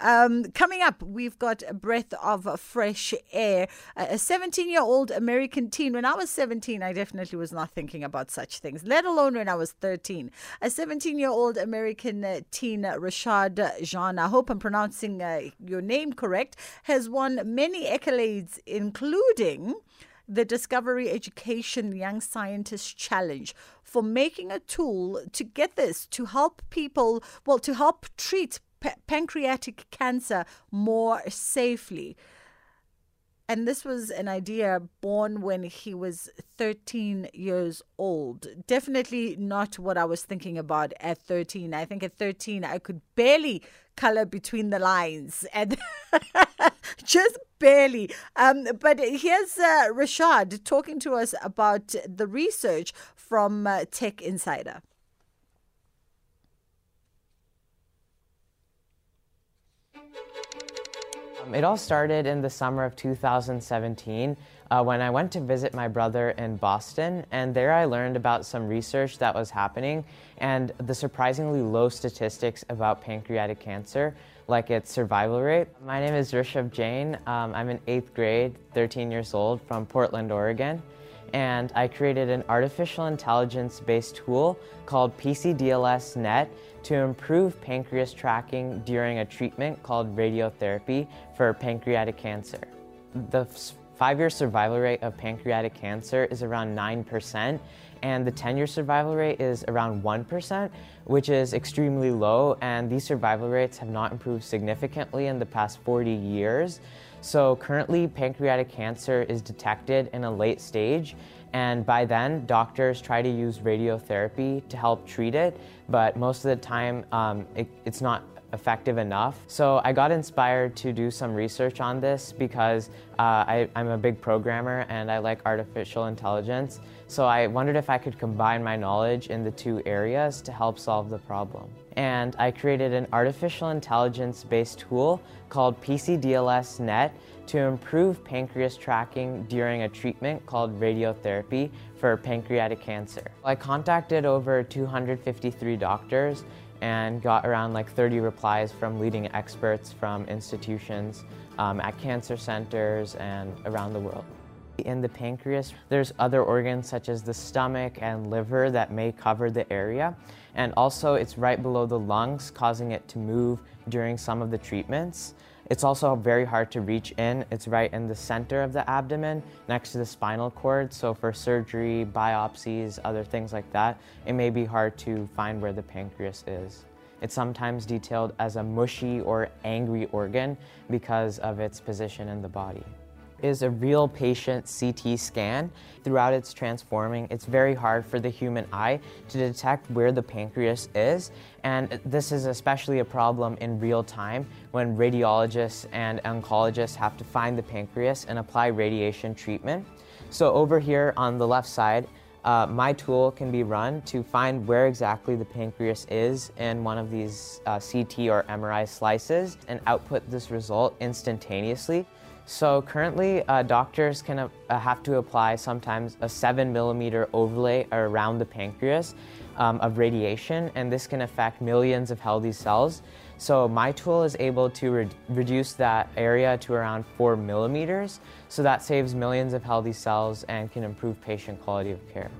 Um, coming up, we've got a breath of fresh air. A 17 year old American teen. When I was 17, I definitely was not thinking about such things, let alone when I was 13. A 17 year old American uh, teen, Rishab Jain, I hope I'm pronouncing uh, your name correct, has won many accolades, including the Discovery Education Young Scientist Challenge for making a tool to get this to help people, well, to help treat pancreatic cancer more safely. And this was an idea born when he was 13 years old. Definitely not what I was thinking about at 13. I think at 13, I could barely color between the lines and just barely. Um, but here's uh, Rishab talking to us about the research from uh, Tech Insider. It all started in the summer of 2017 uh, when I went to visit my brother in Boston, and there I learned about some research that was happening and the surprisingly low statistics about pancreatic cancer, like its survival rate. My name is Rishab Jain. Um, I'm in eighth grade, 13 years old, from Portland, Oregon and I created an artificial intelligence based tool called PCDLS Net to improve pancreas tracking during a treatment called radiotherapy for pancreatic cancer. The five year survival rate of pancreatic cancer is around 9%, and the 10 year survival rate is around 1%, which is extremely low, and these survival rates have not improved significantly in the past 40 years. So currently, pancreatic cancer is detected in a late stage, and by then, doctors try to use radiotherapy to help treat it, but most of the time, um, it, it's not effective enough. So I got inspired to do some research on this because uh, I, I'm a big programmer and I like artificial intelligence. So I wondered if I could combine my knowledge in the two areas to help solve the problem. And I created an artificial intelligence based tool called PCDLS Net to improve pancreas tracking during a treatment called radiotherapy for pancreatic cancer. I contacted over 253 doctors and got around like 30 replies from leading experts from institutions um, at cancer centers and around the world. In the pancreas, there's other organs such as the stomach and liver that may cover the area. And also, it's right below the lungs, causing it to move during some of the treatments. It's also very hard to reach in. It's right in the center of the abdomen, next to the spinal cord. So for surgery, biopsies, other things like that, it may be hard to find where the pancreas is. It's sometimes detailed as a mushy or angry organ because of its position in the body is a real patient CT scan. Throughout its transforming, it's very hard for the human eye to detect where the pancreas is, and this is especially a problem in real time when radiologists and oncologists have to find the pancreas and apply radiation treatment. So over here on the left side, uh, my tool can be run to find where exactly the pancreas is in one of these uh, CT or MRI slices and output this result instantaneously. So currently, uh, doctors can uh, have to apply sometimes a seven millimeter overlay around the pancreas um, of radiation, and this can affect millions of healthy cells. So my tool is able to re reduce that area to around four millimeters, so that saves millions of healthy cells and can improve patient quality of care.